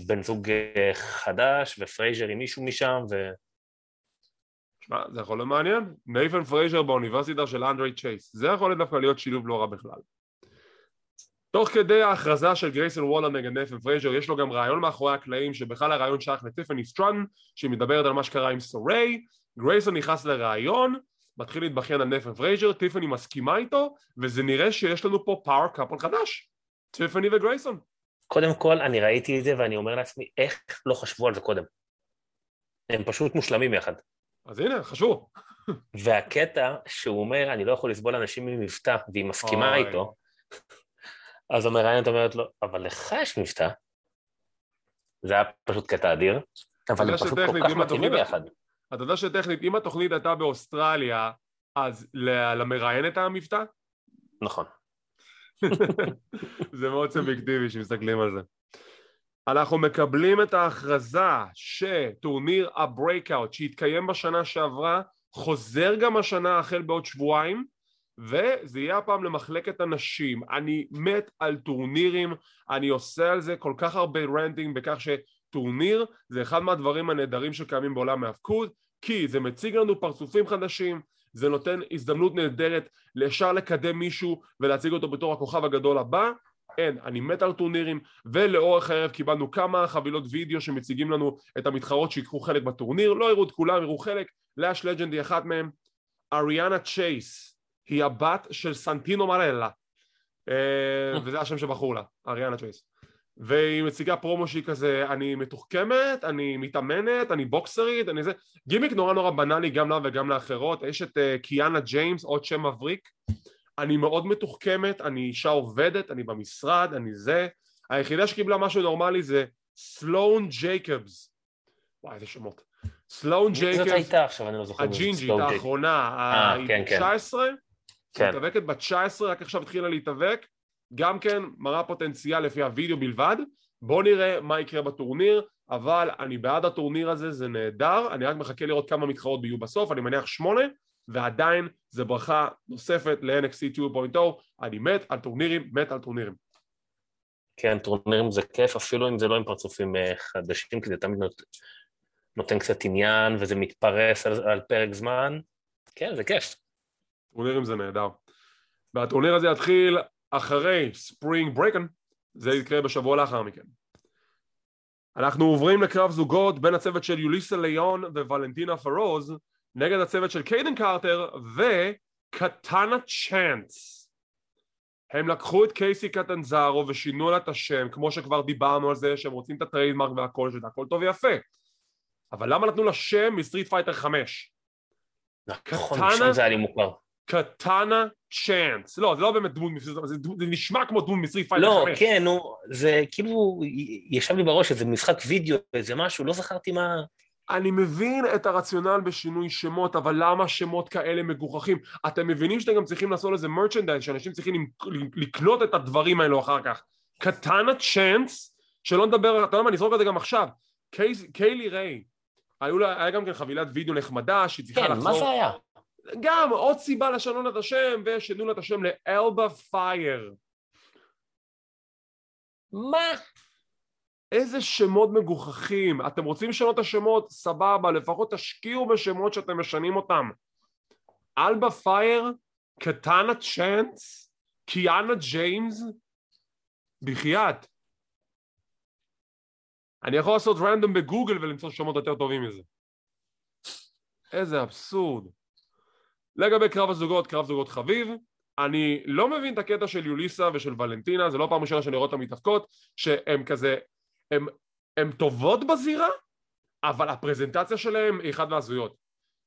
Speaker 2: בן זוג אה, חדש ופרייזר עם מישהו משם ו...
Speaker 1: שמע, זה יכול להיות מעניין. נייפן פרייזר באוניברסיטה של אנדרי צ'ייס. זה יכול דווקא להיות שילוב לא רע בכלל. תוך כדי ההכרזה של גרייסון וולר נגד נייתן פרייזר יש לו גם ריאיון מאחורי הקלעים שבכלל הריאיון שייך לטיפני סטרטון שהיא מדברת על מה שקרה עם סאריי גרייסון נכנס לריאיון מתחיל להתבכיין על נייתן פרייזר טיפני מסכימה איתו וזה נראה שיש לנו פה power couple חדש. טיפני וגרייסון.
Speaker 2: קודם כל אני ראיתי את זה ואני אומר לעצמי איך לא חשבו על זה קודם? הם פשוט מושלמים יחד.
Speaker 1: אז הנה חשבו.
Speaker 2: והקטע שהוא אומר אני לא יכול לסבול אנשים עם מבטא והיא מסכימה איתו אז המראיינת אומרת לו, אבל לך יש מבטא. זה היה פשוט קטע אדיר, אבל הם פשוט כל כך מתאימים יחד.
Speaker 1: אתה יודע שטכנית, אם התוכנית הייתה באוסטרליה, אז למראיינת היה מבטא?
Speaker 2: נכון. (laughs)
Speaker 1: זה מאוד סובייקטיבי שמסתכלים על זה. אנחנו מקבלים את ההכרזה שטורניר ה Breakout שהתקיים בשנה שעברה חוזר גם השנה החל בעוד שבועיים וזה יהיה הפעם למחלקת הנשים. אני מת על טורנירים, אני עושה על זה כל כך הרבה ranting בכך שטורניר זה אחד מהדברים הנהדרים שקיימים בעולם ההאבקות, כי זה מציג לנו פרצופים חדשים, זה נותן הזדמנות נהדרת לישר לקדם מישהו ולהציג אותו בתור הכוכב הגדול הבא. אין, אני מת על טורנירים ולאורך הערב קיבלנו כמה חבילות וידאו שמציגים לנו את המתחרות שיקחו חלק בטורניר. לא יראו את כולם, יראו חלק, לאש לג'נד היא אחת מהם. אריאנה גרייס היא הבת של סנטינו מרלה. אה, וזה השם שבחרו לה, אריאנה גרייס והיא מציגה פרומו שהיא כזה אני מתוחכמת, אני מתאמנת, אני בוקסרית, אני זה. גימיק נורא נורא בנאלי גם לה וגם לאחרות. יש את אה, קיאנה ג'יימס, עוד שם מבריק. אני מאוד מתוחכמת, אני אישה עובדת, אני במשרד, אני זה. היחידה שקיבלה משהו נורמלי זה סלון ג'ייקובס. וואי איזה שמות. סלון ג'ייקובס. זאת הייתה עכשיו אני לא זוכר הג'ינג'ית האחרונה, ה-19
Speaker 2: כן, כן.
Speaker 1: כן. מתאבקת בת 19, רק עכשיו התחילה להתאבק, גם כן מראה פוטנציאל לפי הוידאו בלבד, בואו נראה מה יקרה בטורניר, אבל אני בעד הטורניר הזה, זה נהדר, אני רק מחכה לראות כמה מתחרות ביהיו בסוף, אני מניח שמונה, ועדיין זה ברכה נוספת ל-NXT 2.0, אני מת על טורנירים, מת על טורנירים.
Speaker 2: כן, טורנירים זה כיף, אפילו אם זה לא עם פרצופים אה, חדשים, כי זה תמיד נות... נותן קצת עניין וזה מתפרס על, על פרק זמן, כן, זה כיף.
Speaker 1: טורנירים זה נהדר. והטורניר הזה יתחיל אחרי ספרינג ברייקן, זה יקרה בשבוע לאחר מכן. אנחנו עוברים לקרב זוגות בין הצוות של יוליסה ליון וולנטינה פרוז נגד הצוות של קיידן קרטר וקטנה צ'אנס. הם לקחו את קייסי קטנזארו ושינו לה את השם כמו שכבר דיברנו על זה שהם רוצים את ה trademark והכל שזה הכל טוב ויפה אבל למה נתנו לה שם מ Street Fighter 5?
Speaker 2: נכון, שם זה היה לי מוכר
Speaker 1: קטנה צ'אנס. לא, זה לא באמת דמות מ Street, זה, זה נשמע כמו דמות מ Street Fighter
Speaker 2: לא, 5. לא, כן, נו, זה כאילו, ישב לי בראש איזה משחק וידאו, איזה משהו, לא זכרתי מה...
Speaker 1: אני מבין את הרציונל בשינוי שמות, אבל למה שמות כאלה מגוחכים? אתם מבינים שאתם גם צריכים לעשות איזה merchandise, שאנשים צריכים לקנות את הדברים האלו אחר כך. קטנה צ'אנס, שלא נדבר, אתה יודע מה, נזרוק על זה גם עכשיו. קיילי ריי, היה גם כן חבילת וידאו נחמדה שהיא צריכה
Speaker 2: כן, לחזור... כן, מה זה היה?
Speaker 1: גם עוד סיבה לשנות את השם ושינו לה את השם לאלבה פייר
Speaker 2: מה?
Speaker 1: איזה שמות מגוחכים. אתם רוצים לשנות את השמות? סבבה, לפחות תשקיעו בשמות שאתם משנים אותם. אלבה פייר, קטנה צ'אנס, קיאנה ג'יימס, בחייאת. אני יכול לעשות רנדום בגוגל ולמצוא שמות יותר טובים מזה. איזה אבסורד. לגבי קרב הזוגות, קרב זוגות חביב, אני לא מבין את הקטע של יוליסה ושל ולנטינה, זה לא פעם ראשונה שאני רואה אותן מתאבקות, שהן כזה, הן טובות בזירה, אבל הפרזנטציה שלהן היא אחת מהזויות.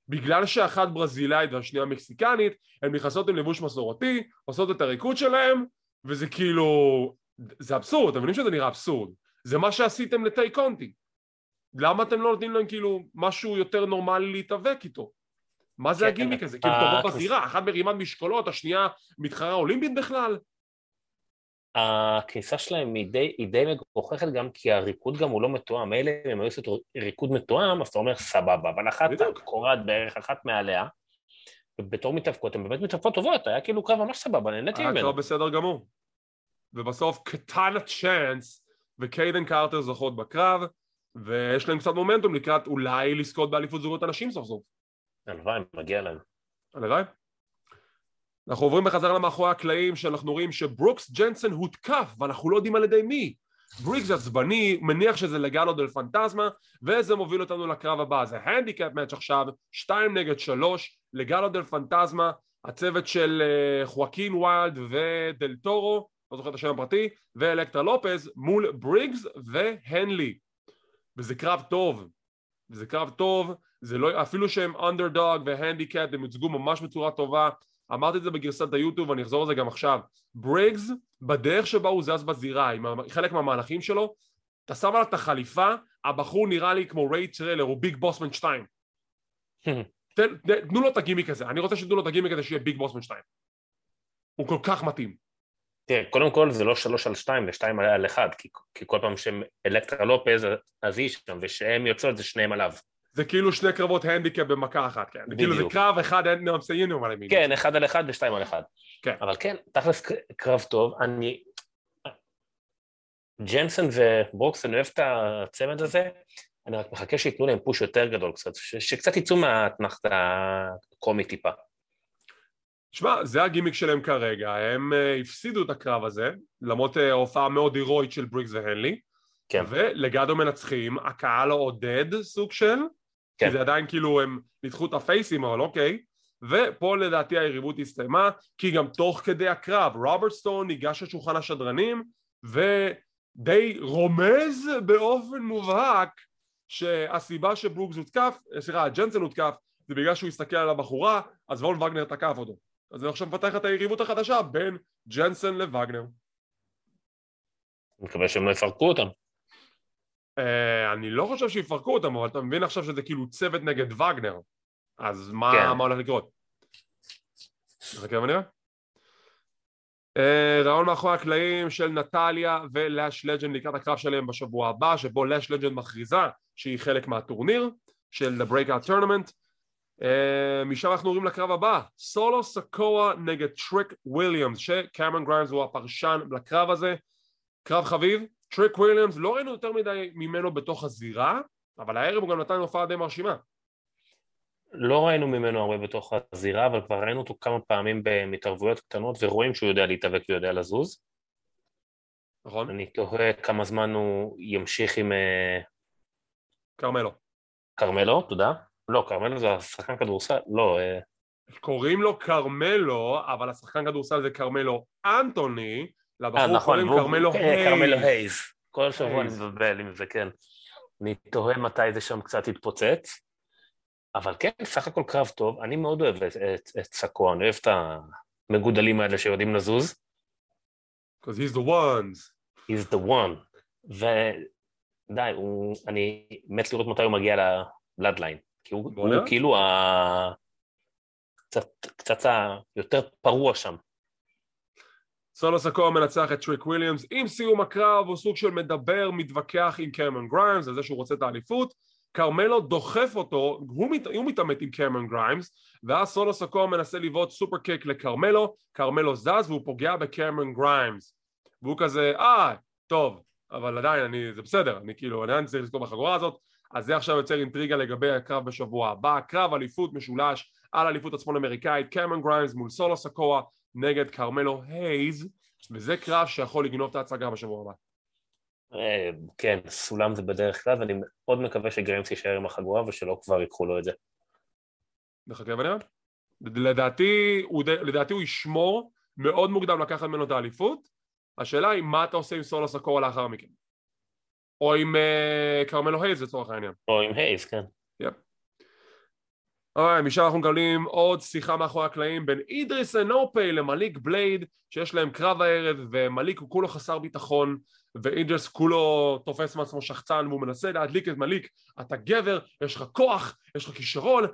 Speaker 1: בגלל שאחת ברזילאית והשנייה מקסיקנית, הן נכנסות עם לבוש מסורתי, עושות את הריקוד שלהן, וזה כאילו... זה אבסורד, אתם מבינים שזה נראה אבסורד. זה מה שעשיתם לטי קונטי. למה אתם לא נותנים להם כאילו משהו יותר נורמלי להתאבק איתו? מה זה כן, הגימיק הזה? כאילו טובות בזירה, אחת מרימת משקולות, השנייה מתחרה אולימפית בכלל?
Speaker 2: הכניסה שלהם היא די, היא די מגוחכת גם כי הריקוד גם הוא לא מתואם, מילא אם הם היו עושים ריקוד מתואם אז אתה אומר סבבה, אבל אחת קורעת בערך, אחת מעליה, ובתור מתאבקות הן באמת מתאבקות טובות, היה כאילו קרב ממש סבבה, נהניתי ממנו. היה
Speaker 1: קרב בסדר גמור. ובסוף קטן צ'אנס וקיידן קארטר זוכות בקרב, ויש להם קצת מומנטום לקראת אולי לזכות באליפות זוגות הנשים סוף סוף.
Speaker 2: הלוואי, מגיע להם.
Speaker 1: הלוואי. אנחנו עוברים בחזרה למאחורי הקלעים שאנחנו רואים שברוקס ג'נסן הותקף ואנחנו לא יודעים על ידי מי בריקס עצבני, מניח שזה לגלו דל פנטזמה וזה מוביל אותנו לקרב הבא זה handicap match עכשיו, 2 נגד 3 לגדו דל פנטזמה הצוות של אה, חואקין ויילד ודל טורו, לא זוכר את השם הפרטי, ואלקטרה לופז מול בריגס והנלי וזה קרב טוב, וזה קרב טוב, זה לא, אפילו שהם אנדרדוג והנדיקאפ הם יוצגו ממש בצורה טובה. אמרתי את זה בגרסת היוטיוב ואני אחזור על זה גם עכשיו. בריגס בדרך שבה הוא זז בזירה עם חלק מהמהלכים שלו אתה שם עליו את החליפה הבחור נראה לי כמו ריי טרלר הוא ביג בוסמן 2 (laughs) תן, תנו לו את הגימיק הזה אני רוצה שתנו לו את הגימיק הזה שיהיה ביג בוסמן 2 הוא כל כך מתאים
Speaker 2: תראה, קודם כל זה לא שלוש על שתיים, זה שתיים על אחד, כי, כי כל פעם שהם אלקטרה לופז אז היא שם, ושהם יוצאות זה שניהם עליו.
Speaker 1: זה כאילו שני קרבות הנדיקאפ במכה אחת, כן. בדיוק. כאילו זה קרב אחד, אין נאום סיינו על
Speaker 2: ימין. כן, אחד על אחד ושתיים על אחד. כן. אבל כן, תכלס קרב טוב, אני... ג'נסון וברוקס, אני אוהב את הצמד הזה, אני רק מחכה שייתנו להם push יותר גדול קצת, ש... שקצת יצאו מהאתנחתא הקומית טיפה.
Speaker 1: שמע, זה הגימיק שלהם כרגע, הם אה, הפסידו את הקרב הזה, למרות אה, הופעה מאוד הירואית של בריקס והנלי, כן. ולגדו מנצחים, הקהל עודד סוג של, כן. כי זה עדיין כאילו הם ניצחו את הפייסים אבל אוקיי ופה לדעתי היריבות הסתיימה כי גם תוך כדי הקרב רוברט סטון ניגש לשולחן השדרנים ודי רומז באופן מובהק שהסיבה שברוקס הותקף, סליחה ג'נסן הותקף זה בגלל שהוא הסתכל על הבחורה אז וול וגנר תקף אותו אז זה עכשיו מפתח את היריבות החדשה בין ג'נסן לווגנר
Speaker 2: אני מקווה שהם לא יפרקו אותם
Speaker 1: Uh, אני לא חושב שיפרקו אותם, אבל אתה מבין עכשיו שזה כאילו צוות נגד וגנר, אז מה, כן. מה הולך לקרות? נחכה ונראה. אה, ריאיון מאחורי הקלעים של נטליה ולאש לג'נד לקראת הקרב שלהם בשבוע הבא, שבו לאש לג'נד מכריזה שהיא חלק מהטורניר של The Breakout Tournament. אה, משם אנחנו עוברים לקרב הבא, סולו סקואה נגד טריק וויליאמס, שקמרון גריימס הוא הפרשן לקרב הזה. קרב חביב, טריק וויליאמס לא ראינו יותר מדי ממנו בתוך הזירה אבל הערב הוא גם נתן הופעה די מרשימה.
Speaker 2: לא ראינו ממנו הרבה בתוך הזירה אבל כבר ראינו אותו כמה פעמים בהתערבויות קטנות ורואים שהוא יודע להתאבק ויודע לזוז.
Speaker 1: נכון.
Speaker 2: אני תוהה כמה זמן הוא ימשיך עם אה,
Speaker 1: כרמלו.
Speaker 2: כרמלו, תודה לא, כרמלו זה השחקן כדורסל, לא אה,
Speaker 1: קוראים לו כרמלו, אבל השחקן כדורסל זה כרמלו אנטוני, לבחור אה,
Speaker 2: נכון, קוראים כרמלו כן, הייז. כרמלו הייז. כל שבוע אני מבלבל עם זה, כן. אני תוהה מתי זה שם קצת יתפוצץ. אבל כן, סך הכל קרב טוב. אני מאוד אוהב את, את, את סקו, אני אוהב את המגודלים האלה שיודעים לזוז.
Speaker 1: Because he's the ones.
Speaker 2: He's the one. ודי, הוא... אני מת לראות מתי הוא מגיע לבלאדליין. כי הוא, הוא כאילו ה... קצת, קצת היותר פרוע שם.
Speaker 1: סולו סקואה מנצח את טריק וויליאמס עם סיום הקרב הוא סוג של מדבר מתווכח עם קמרון גריימס על זה שהוא רוצה את האליפות. כרמלו דוחף אותו, הוא, מת, הוא מתעמת עם קמרון גריימס ואז סולו סקואה מנסה לבעוט super kick לכרמלו כרמלו זז והוא פוגע בקמרון גריימס. והוא כזה אה טוב אבל עדיין, אני, זה בסדר, אני כאילו, עדיין צריך לזכות בחגורה הזאת, אז זה עכשיו יוצר אינטריגה לגבי הקרב בשבוע הבא, קרב אליפות משולש על אליפות הצפון אמריקאית, קמרון גריימס מול סולו סקואה נגד כרמלו הייז, וזה קרב שיכול לגנוב את ההצגה בשבוע הבא.
Speaker 2: אה, כן, סולם זה בדרך כלל, ואני מאוד מקווה שגריימס יישאר עם החגורה ושלא כבר ייקחו לו את זה.
Speaker 1: נחכה ונראה. לדעתי, הוא, לדעתי הוא ישמור מאוד מוקדם לקחת ממנו את האליפות, השאלה היא מה אתה עושה עם סולו סקורה לאחר מכן. או עם uh, כרמלו הייז לצורך העניין.
Speaker 2: או עם הייז, כן.
Speaker 1: יפ. אוי, משם אנחנו מקבלים עוד שיחה מאחורי הקלעים בין אידריס אנופי למליק בלייד שיש להם קרב הערב ומליק הוא כולו חסר ביטחון ואידריס כולו תופס מעצמו שחצן והוא מנסה להדליק את מליק אתה גבר, יש לך כוח, יש לך כישרון,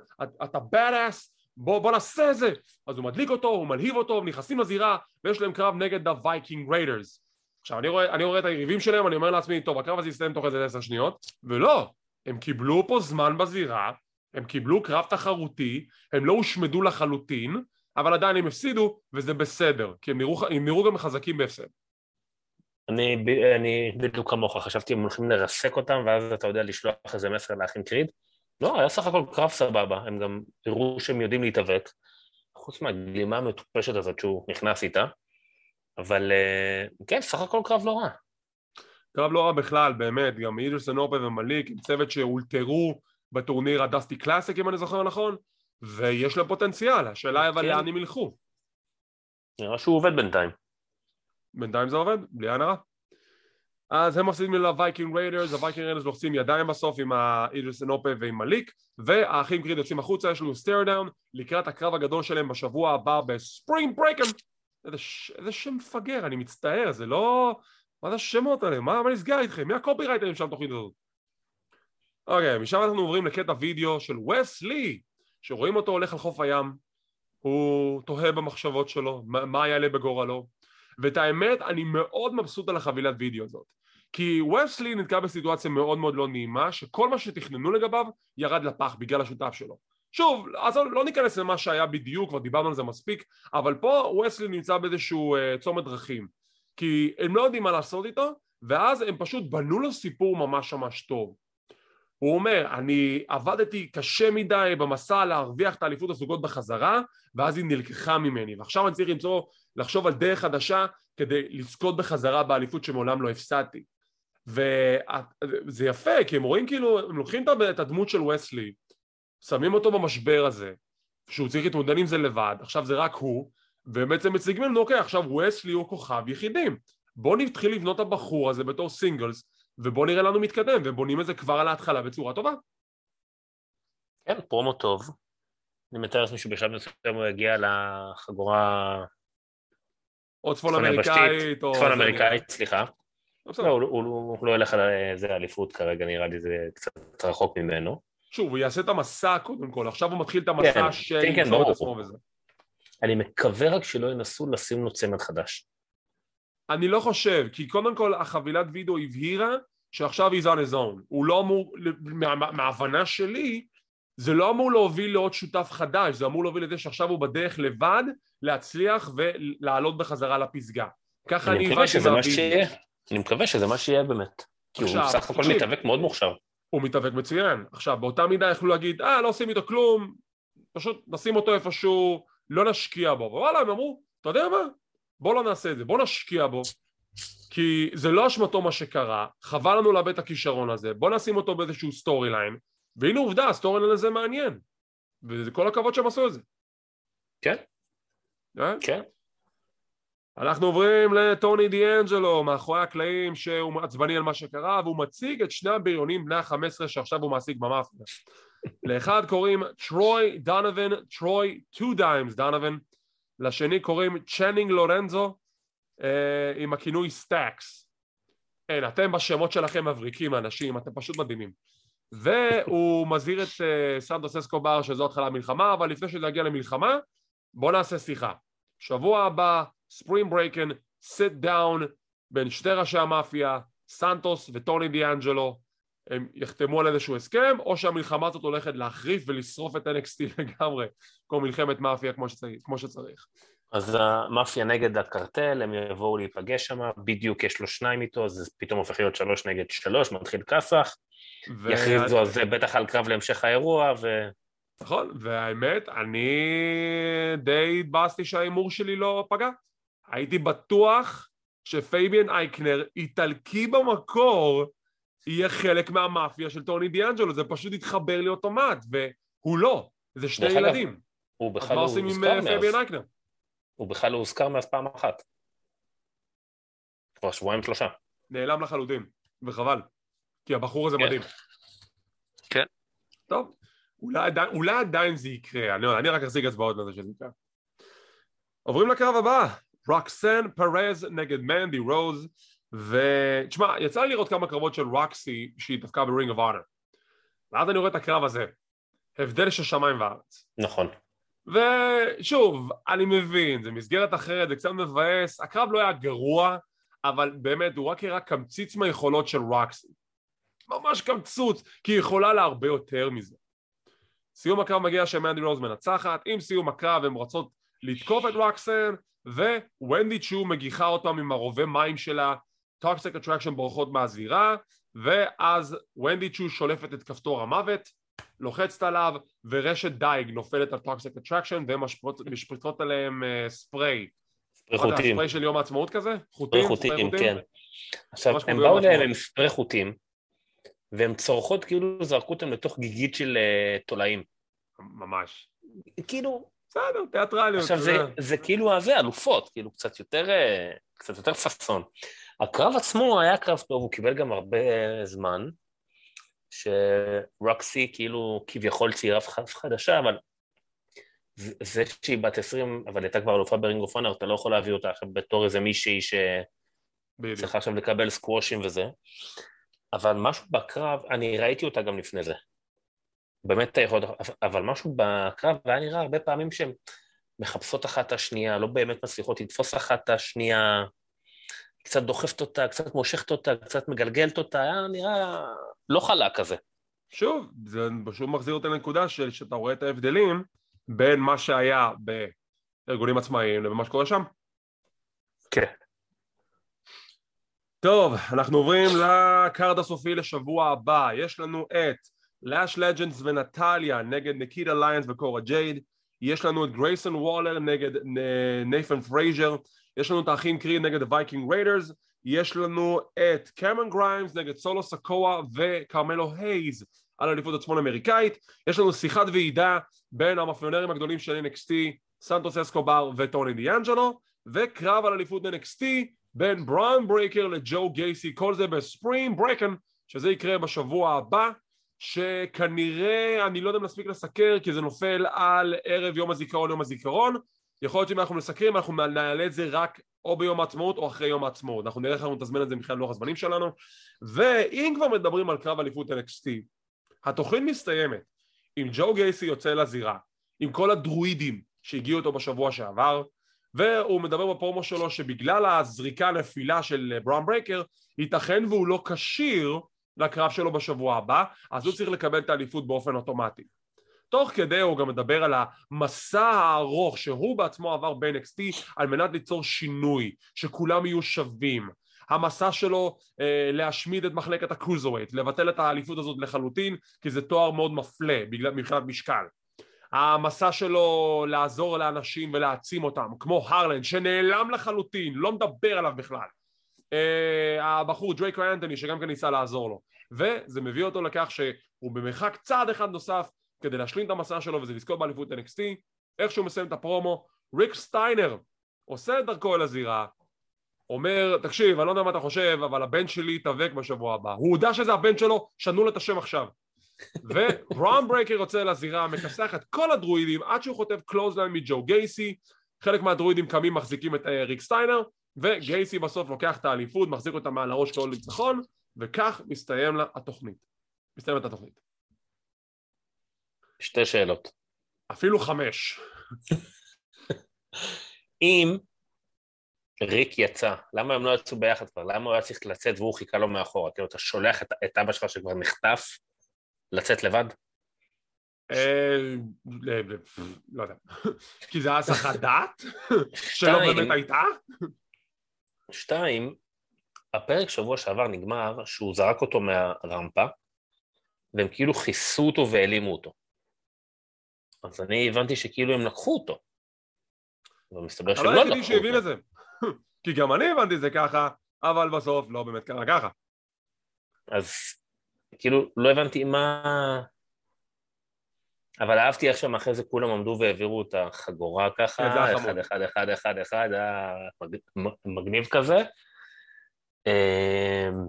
Speaker 1: אתה badass בוא, בוא נעשה את זה אז הוא מדליק אותו, הוא מלהיב אותו, הם נכנסים לזירה ויש להם קרב נגד הווייקינג ריידרס עכשיו אני רואה, אני רואה את היריבים שלהם, אני אומר לעצמי טוב הקרב הזה יסתיים תוך איזה עשר שניות. ולא, הם קיבלו פה זמן בזירה הם קיבלו קרב תחרותי, הם לא הושמדו לחלוטין אבל עדיין הם הפסידו וזה בסדר כי הם נראו, הם נראו גם חזקים בהפסד.
Speaker 2: אני, אני בדיוק כמוך, חשבתי הם הולכים לרסק אותם ואז אתה יודע לשלוח איזה מסר לאחים קריד. לא, היה סך הכל קרב סבבה, הם גם הראו שהם יודעים להתאבק, חוץ מהגלימה המטופשת הזאת שהוא נכנס איתה, אבל אה, כן, סך הכל קרב לא רע.
Speaker 1: קרב לא רע בכלל, באמת, גם אידריס אנופה ומליק עם צוות שאולתרו בטורניר הדסטי קלאסיק אם אני זוכר נכון, ויש להם פוטנציאל, השאלה היא אבל כן. לאן הם ילכו.
Speaker 2: נראה שהוא עובד בינתיים.
Speaker 1: בינתיים זה עובד, בלי עין הרע. אז הם מפסידים לווייקינג ריידרס, הווייקינג ריידרס לוחצים ידיים בסוף עם אידריס אנופה ועם מליק והאחים קריד יוצאים החוצה, יש לנו stare down לקראת הקרב הגדול שלהם בשבוע הבא בספרינג ברייקן איזה, איזה שם מפגר, אני מצטער, זה לא... מה זה השמות האלה? מה, מה נסגר איתכם? מי הקופירייטרים של התוכנית הזאת? אוקיי, משם אנחנו עוברים לקטע וידאו של וס לי שרואים אותו הולך על חוף הים הוא תוהה במחשבות שלו, מה יעלה בגורלו ואת האמת אני מאוד מבסוט על החבילת וידאו הזאת כי וסלי נתקע בסיטואציה מאוד מאוד לא נעימה שכל מה שתכננו לגביו ירד לפח בגלל השותף שלו שוב, אז לא ניכנס למה שהיה בדיוק, כבר דיברנו על זה מספיק אבל פה וסלי נמצא באיזשהו uh, צומת דרכים. כי הם לא יודעים מה לעשות איתו ואז הם פשוט בנו לו סיפור ממש ממש טוב. הוא אומר, אני עבדתי קשה מדי במסע להרוויח את האליפות הזוגות בחזרה ואז היא נלקחה ממני. ועכשיו אני צריך למצוא, לחשוב על דרך חדשה כדי לזכות בחזרה באליפות שמעולם לא הפסדתי. וזה יפה כי הם רואים כאילו, הם לוקחים את הדמות של וסלי שמים אותו במשבר הזה שהוא צריך להתמודד עם זה לבד, עכשיו זה רק הוא ובעצם מציגים לנו אוקיי עכשיו וסלי הוא כוכב יחידים. בוא נתחיל לבנות את הבחור הזה בתור סינגלס ובוא נראה לנו מתקדם ובונים את זה כבר על ההתחלה בצורה טובה.
Speaker 2: כן, פרומו טוב. אני מתאר לעצמי שבשלב מסוים הוא יגיע לחגורה
Speaker 1: או צפון אמריקאית
Speaker 2: או... צפון אמריקאית, סליחה. לא, הוא לא ילך על איזה אליפות כרגע, נראה לי זה קצת רחוק ממנו.
Speaker 1: שוב, הוא יעשה את המסע קודם כל, עכשיו הוא מתחיל את המסע כן, של כן, כן, עצמו וזה.
Speaker 2: אני מקווה רק שלא ינסו לשים לו צמד חדש.
Speaker 1: אני לא חושב, כי קודם כל החבילת וידאו הבהירה שעכשיו he's on his own. הוא לא אמור, מההבנה שלי, זה לא אמור להוביל לעוד שותף חדש, זה אמור להוביל לזה שעכשיו הוא בדרך לבד להצליח ולעלות בחזרה לפסגה. ככה אני
Speaker 2: הבנתי מהווידאו. אני מקווה שזה מה שיהיה באמת. כי הוא בסך הכל מתאבק מאוד מוכשר.
Speaker 1: הוא מתאבק מצוין. עכשיו, באותה מידה יכלו להגיד, אה, לא עושים איתו כלום, פשוט נשים אותו איפשהו, לא נשקיע בו. וואלה, הם אמרו, אתה יודע מה? בוא לא נעשה את זה, בוא נשקיע בו. כי זה לא אשמתו מה שקרה, חבל לנו לאבד את הכישרון הזה, בוא נשים אותו באיזשהו storyline, והנה עובדה, ה storyline הזה מעניין. וזה כל הכבוד שהם עשו את זה.
Speaker 2: כן. כן. כן.
Speaker 1: אנחנו עוברים לטוני דיאנג'לו מאחורי הקלעים שהוא עצבני על מה שקרה והוא מציג את שני הבריונים בני החמש עשרה שעכשיו הוא מעסיק במאפיה. לאחד קוראים טרוי דונובן, טרוי טו דיימז דונובן לשני קוראים צ'נינג לורנזו אה, עם הכינוי סטאקס. אין, אתם בשמות שלכם מבריקים אנשים, אתם פשוט מדהימים. והוא מזהיר את אה, סנטוס אסקובר שזו התחלת המלחמה אבל לפני שזה יגיע למלחמה בואו נעשה שיחה. שבוע הבא ספרינג ברייקן, sit down בין שתי ראשי המאפיה, סנטוס וטוני דיאנג'לו הם יחתמו על איזשהו הסכם, או שהמלחמה הזאת הולכת להחריף ולשרוף את NXT (laughs) לגמרי, כמו מלחמת מאפיה כמו שצריך. כמו שצריך.
Speaker 2: אז המאפיה נגד הקרטל, הם יבואו להיפגש שם, בדיוק יש לו שניים איתו, אז זה פתאום הופך להיות שלוש נגד שלוש, מתחיל כסח, ו... יכריזו על זה בטח על קרב להמשך האירוע, ו...
Speaker 1: נכון, והאמת, אני די התבאסתי שההימור שלי לא פגע. הייתי בטוח שפייביאן אייקנר, איטלקי במקור, יהיה חלק מהמאפיה של טוני דיאנג'לו, זה פשוט יתחבר לי אוטומט, והוא לא, זה שני ילדים.
Speaker 2: הוא בכלל לא הוזכר מאז. פייביאן אייקנר? הוא בכלל לא הוזכר מאז פעם אחת. כבר שבועיים שלושה.
Speaker 1: נעלם לחלוטין, וחבל, כי הבחור הזה כן. מדהים.
Speaker 2: כן.
Speaker 1: טוב, אולי, אולי עדיין זה יקרה, אני, אני רק אחזיק אצבעות לזה שזה יקרה. עוברים לקרב הבא, רוקסן פרז נגד מנדי רוז ותשמע, יצא לי לראות כמה קרבות של רוקסי שהיא דווקא ברינג אוף אונר ואז אני רואה את הקרב הזה הבדל של שמיים וארץ.
Speaker 2: נכון.
Speaker 1: ושוב, אני מבין, זה מסגרת אחרת, זה קצת מבאס, הקרב לא היה גרוע, אבל באמת הוא רק הראה קמצוץ מהיכולות של רוקסי. ממש קמצוץ, כי היא יכולה להרבה יותר מזה. סיום הקרב מגיע שמנדי רוז מנצחת, עם סיום הקרב הן רוצות לתקוף את רוקסן וונדי צ'ו מגיחה אותם עם הרובה מים שלה, טוקסיק אטרקשן בורחות מהזירה ואז ונדי צ'ו שולפת את כפתור המוות, לוחצת עליו ורשת דייג נופלת על טוקסיק אטרקשן והן משפריצות עליהם uh, ספרי.
Speaker 2: ספרי חוטים.
Speaker 1: ספרי של יום העצמאות כזה?
Speaker 2: חוטים? חוטים, חוטים? כן. עכשיו, הם באו אליהם עם ספרי חוטים והן צורכות כאילו זרקו אותם לתוך גיגית של uh, תולעים.
Speaker 1: ממש.
Speaker 2: כאילו,
Speaker 1: בסדר, תיאטרליות.
Speaker 2: עכשיו זה, זה כאילו הזה, אלופות, כאילו קצת יותר, אה, קצת יותר פאסון. הקרב עצמו היה קרב טוב, הוא קיבל גם הרבה זמן, שרוקסי כאילו כביכול צעירה חדשה, אבל זה שהיא בת 20, אבל הייתה כבר אלופה ברינג אוף אתה לא יכול להביא אותה עכשיו בתור איזה מישהי שצריכה עכשיו לקבל סקוושים וזה. אבל משהו בקרב, אני ראיתי אותה גם לפני זה. באמת אתה יכול, אבל משהו בקרב היה נראה הרבה פעמים שהן מחפשות אחת את השנייה, לא באמת מצליחות לתפוס אחת את השנייה, קצת דוחפת אותה, קצת מושכת אותה, קצת מגלגלת אותה, היה נראה לא חלק כזה.
Speaker 1: שוב, זה פשוט מחזיר אותה לנקודה של שאתה רואה את ההבדלים בין מה שהיה בארגונים עצמאיים לבין מה שקורה שם.
Speaker 2: כן.
Speaker 1: טוב, אנחנו עוברים ל card הסופי לשבוע הבא. יש לנו את לאש לג'נד ונטליה נגד נקיטה ליינס וקורה ג'ייד. יש לנו את גרייסון וולר נגד נייתן פרייזר. יש לנו את האחים קריד נגד הווייקינג ריידרס. יש לנו את קמרון גריימס נגד סולו סקואה וקרמלו הייז על אליפות הצפון אמריקאית יש לנו שיחת ועידה בין המאפיונרים הגדולים של NXT סנטוס אסקובר וטוני דיאנג'לו וקרב על אליפות NXT בין בראון ברייקר לג'ו גייסי כל זה בספרינג ברייקן שזה יקרה בשבוע הבא שכנראה, אני לא יודע אם נספיק לסקר כי זה נופל על ערב יום הזיכרון יום הזיכרון. יכול להיות שאם אנחנו מסקרים אנחנו נעלה את זה רק או ביום העצמאות או אחרי יום העצמאות. אנחנו נראה איך אנחנו נתזמן את זה מבחינת לוח הזמנים שלנו. ואם כבר מדברים על קרב אליפות NXT התוכנית מסתיימת עם ג'ו גייסי יוצא לזירה עם כל הדרואידים שהגיעו איתו בשבוע שעבר והוא מדבר בפרומו שלו שבגלל הזריקה הנפילה של בראון ברייקר ייתכן והוא לא כשיר לקרב שלו בשבוע הבא, אז הוא צריך לקבל את האליפות באופן אוטומטי. תוך כדי הוא גם מדבר על המסע הארוך שהוא בעצמו עבר ב-NXT על מנת ליצור שינוי, שכולם יהיו שווים. המסע שלו אה, להשמיד את מחלקת הקרוזווייט, לבטל את האליפות הזאת לחלוטין, כי זה תואר מאוד מפלה בגלל, מבחינת משקל. המסע שלו לעזור לאנשים ולהעצים אותם, כמו הרלנד שנעלם לחלוטין, לא מדבר עליו בכלל. אה, הבחור דרייקו אנטוני שגם כן ניסה לעזור לו. וזה מביא אותו לכך שהוא במרחק צעד אחד נוסף כדי להשלים את המסע שלו וזה לזכות באליפות NXT איך שהוא מסיים את הפרומו ריק סטיינר עושה את דרכו אל הזירה אומר תקשיב אני לא יודע מה אתה חושב אבל הבן שלי יתאבק בשבוע הבא. הוא הודע שזה הבן שלו שנו לו את השם עכשיו. (laughs) בראון ברייקר יוצא לזירה מכסח את כל הדרואידים עד שהוא חוטף clothesline מג'ו גייסי. חלק מהדרואידים קמים מחזיקים את אה, ריק סטיינר וגייסי בסוף לוקח את האליפות, מחזיק אותה מעל הראש כל ניצחון, וכך מסתיים לה התוכנית. מסתיימת התוכנית.
Speaker 2: שתי שאלות.
Speaker 1: אפילו חמש.
Speaker 2: אם ריק יצא, למה הם לא יצאו ביחד כבר? למה הוא היה צריך לצאת והוא חיכה לו מאחורה? כאילו, אתה שולח את, את אבא שלך שכבר נחטף לצאת לבד?
Speaker 1: אה, לא יודע. כי זה היה הסחת דעת? שלא באמת הייתה?
Speaker 2: שתיים, הפרק שבוע שעבר נגמר שהוא זרק אותו מהרמפה, והם כאילו כיסו אותו והעלימו אותו. אז אני הבנתי שכאילו הם לקחו אותו. ומסתבר שהם לא לקחו אותו.
Speaker 1: אבל היחידי שהבין את זה. (laughs) כי גם אני הבנתי את זה ככה, אבל בסוף לא באמת קרה ככה.
Speaker 2: אז כאילו לא הבנתי מה... אבל אהבתי איך שם אחרי זה כולם עמדו והעבירו את החגורה ככה, כן, אחד, אחד, אחד, אחד, אחד, היה מגניב כזה. אמ,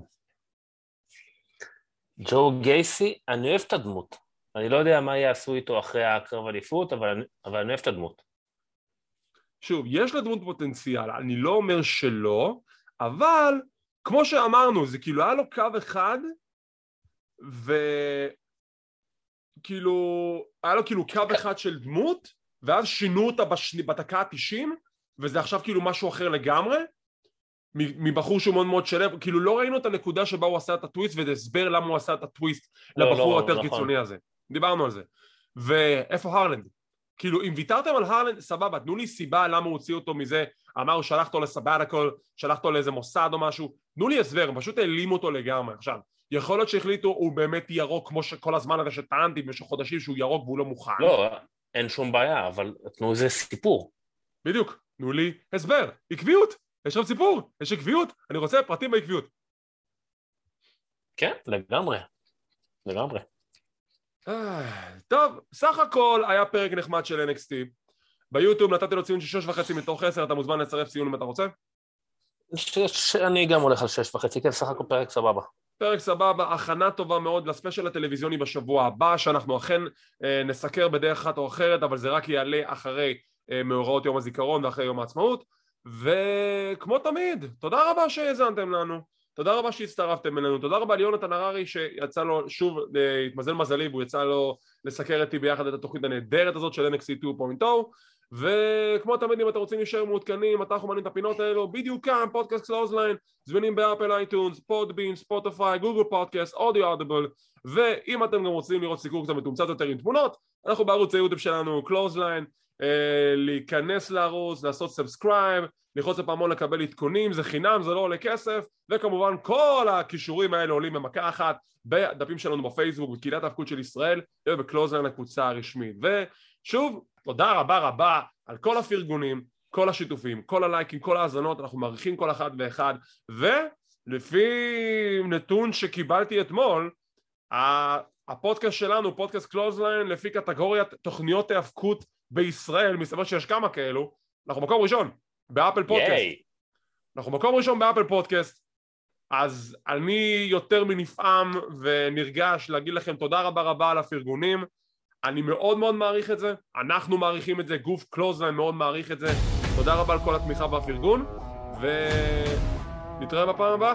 Speaker 2: ג'ו גייסי, אני אוהב את הדמות. אני לא יודע מה יעשו איתו אחרי הקרב אליפות, אבל, אבל אני אוהב את הדמות.
Speaker 1: שוב, יש לדמות פוטנציאל, אני לא אומר שלא, אבל כמו שאמרנו, זה כאילו היה לו קו אחד, וכאילו, היה לו כאילו קו אחד של דמות, ואז שינו אותה בש... בדקה ה-90, וזה עכשיו כאילו משהו אחר לגמרי, מבחור שהוא מאוד מאוד שלב, כאילו לא ראינו את הנקודה שבה הוא עשה את הטוויסט וזה הסבר למה הוא עשה את הטוויסט לא, לבחור לא, היותר נכון. קיצוני הזה. דיברנו על זה. ואיפה הרלנד? כאילו אם ויתרתם על הרלנד, סבבה, תנו לי סיבה למה הוא הוציא אותו מזה, אמר הוא שלח אותו לסבדקול, שלח אותו לאיזה מוסד או משהו, תנו לי הסבר, פשוט העלימו אותו לגמרי. עכשיו, יכול להיות שהחליטו הוא באמת ירוק כמו שכל הזמן הזה שטענתי במשך חודשים שהוא ירוק והוא לא מוכן.
Speaker 2: לא, אין שום בעיה, אבל תנו איזה סיפור.
Speaker 1: בדיוק, תנו לי הסבר, עקביות. יש שם סיפור, יש עקביות, אני רוצה פרטים בעקביות.
Speaker 2: כן, לגמרי, לגמרי.
Speaker 1: אה, טוב, סך הכל היה פרק נחמד של NXT. ביוטיוב נתתי לו ציון של שש וחצי מתוך עשר, אתה מוזמן לצרף ציון אם אתה רוצה.
Speaker 2: אני גם הולך על שש וחצי, כן, סך הכל פרק סבבה.
Speaker 1: פרק סבבה, הכנה טובה מאוד לספיישל הטלוויזיוני בשבוע הבא, שאנחנו אכן אה, נסקר בדרך אחת או אחרת, אבל זה רק יעלה אחרי אה, מאורעות יום הזיכרון ואחרי יום העצמאות. וכמו תמיד, תודה רבה שהאזנתם לנו, תודה רבה שהצטרפתם אלינו, תודה רבה ליונתן הררי שיצא לו, שוב, אה, התמזל מזלי והוא יצא לו לסקר איתי ביחד את התוכנית הנהדרת הזאת של NXT 2.0 וכמו תמיד אם אתם רוצים להישאר מעודכנים, אנחנו מעניינים את הפינות האלו, בדיוק כאן, פודקאסט קלוזליין, זמינים ב Apple iTunes, Podbean, Spotify, Google Podcast, אודיו Audible ואם אתם גם רוצים לראות סיקור קצת מתומצת יותר עם תמונות, אנחנו בערוץ היוטיוב שלנו, קלוזליין אה, להיכנס לערוץ, לעשות subscribe, ללחוץ לפעמון לקבל עדכונים, זה חינם, זה לא עולה כסף, וכמובן כל הקישורים האלה עולים במכה אחת בדפים שלנו בפייסבוק, בקהילת ההפקות של ישראל, ובקלוזליין הקבוצה הרשמית. ושוב, תודה רבה רבה על כל הפרגונים, כל השיתופים, כל הלייקים, כל ההאזנות, אנחנו מעריכים כל אחד ואחד, ולפי נתון שקיבלתי אתמול, הפודקאסט שלנו, פודקאסט קלוזליין, לפי קטגוריית תוכניות ההאבקות בישראל, מסתבר שיש כמה כאלו, אנחנו מקום ראשון ב Apple Podcast. Yay. אנחנו מקום ראשון ב Apple Podcast, אז אני יותר מנפעם ונרגש להגיד לכם תודה רבה רבה על הפרגונים, אני מאוד מאוד מעריך את זה, אנחנו מעריכים את זה, גוף קלוזליין מאוד מעריך את זה, תודה רבה על כל התמיכה והפרגון, ונתראה בפעם הבאה.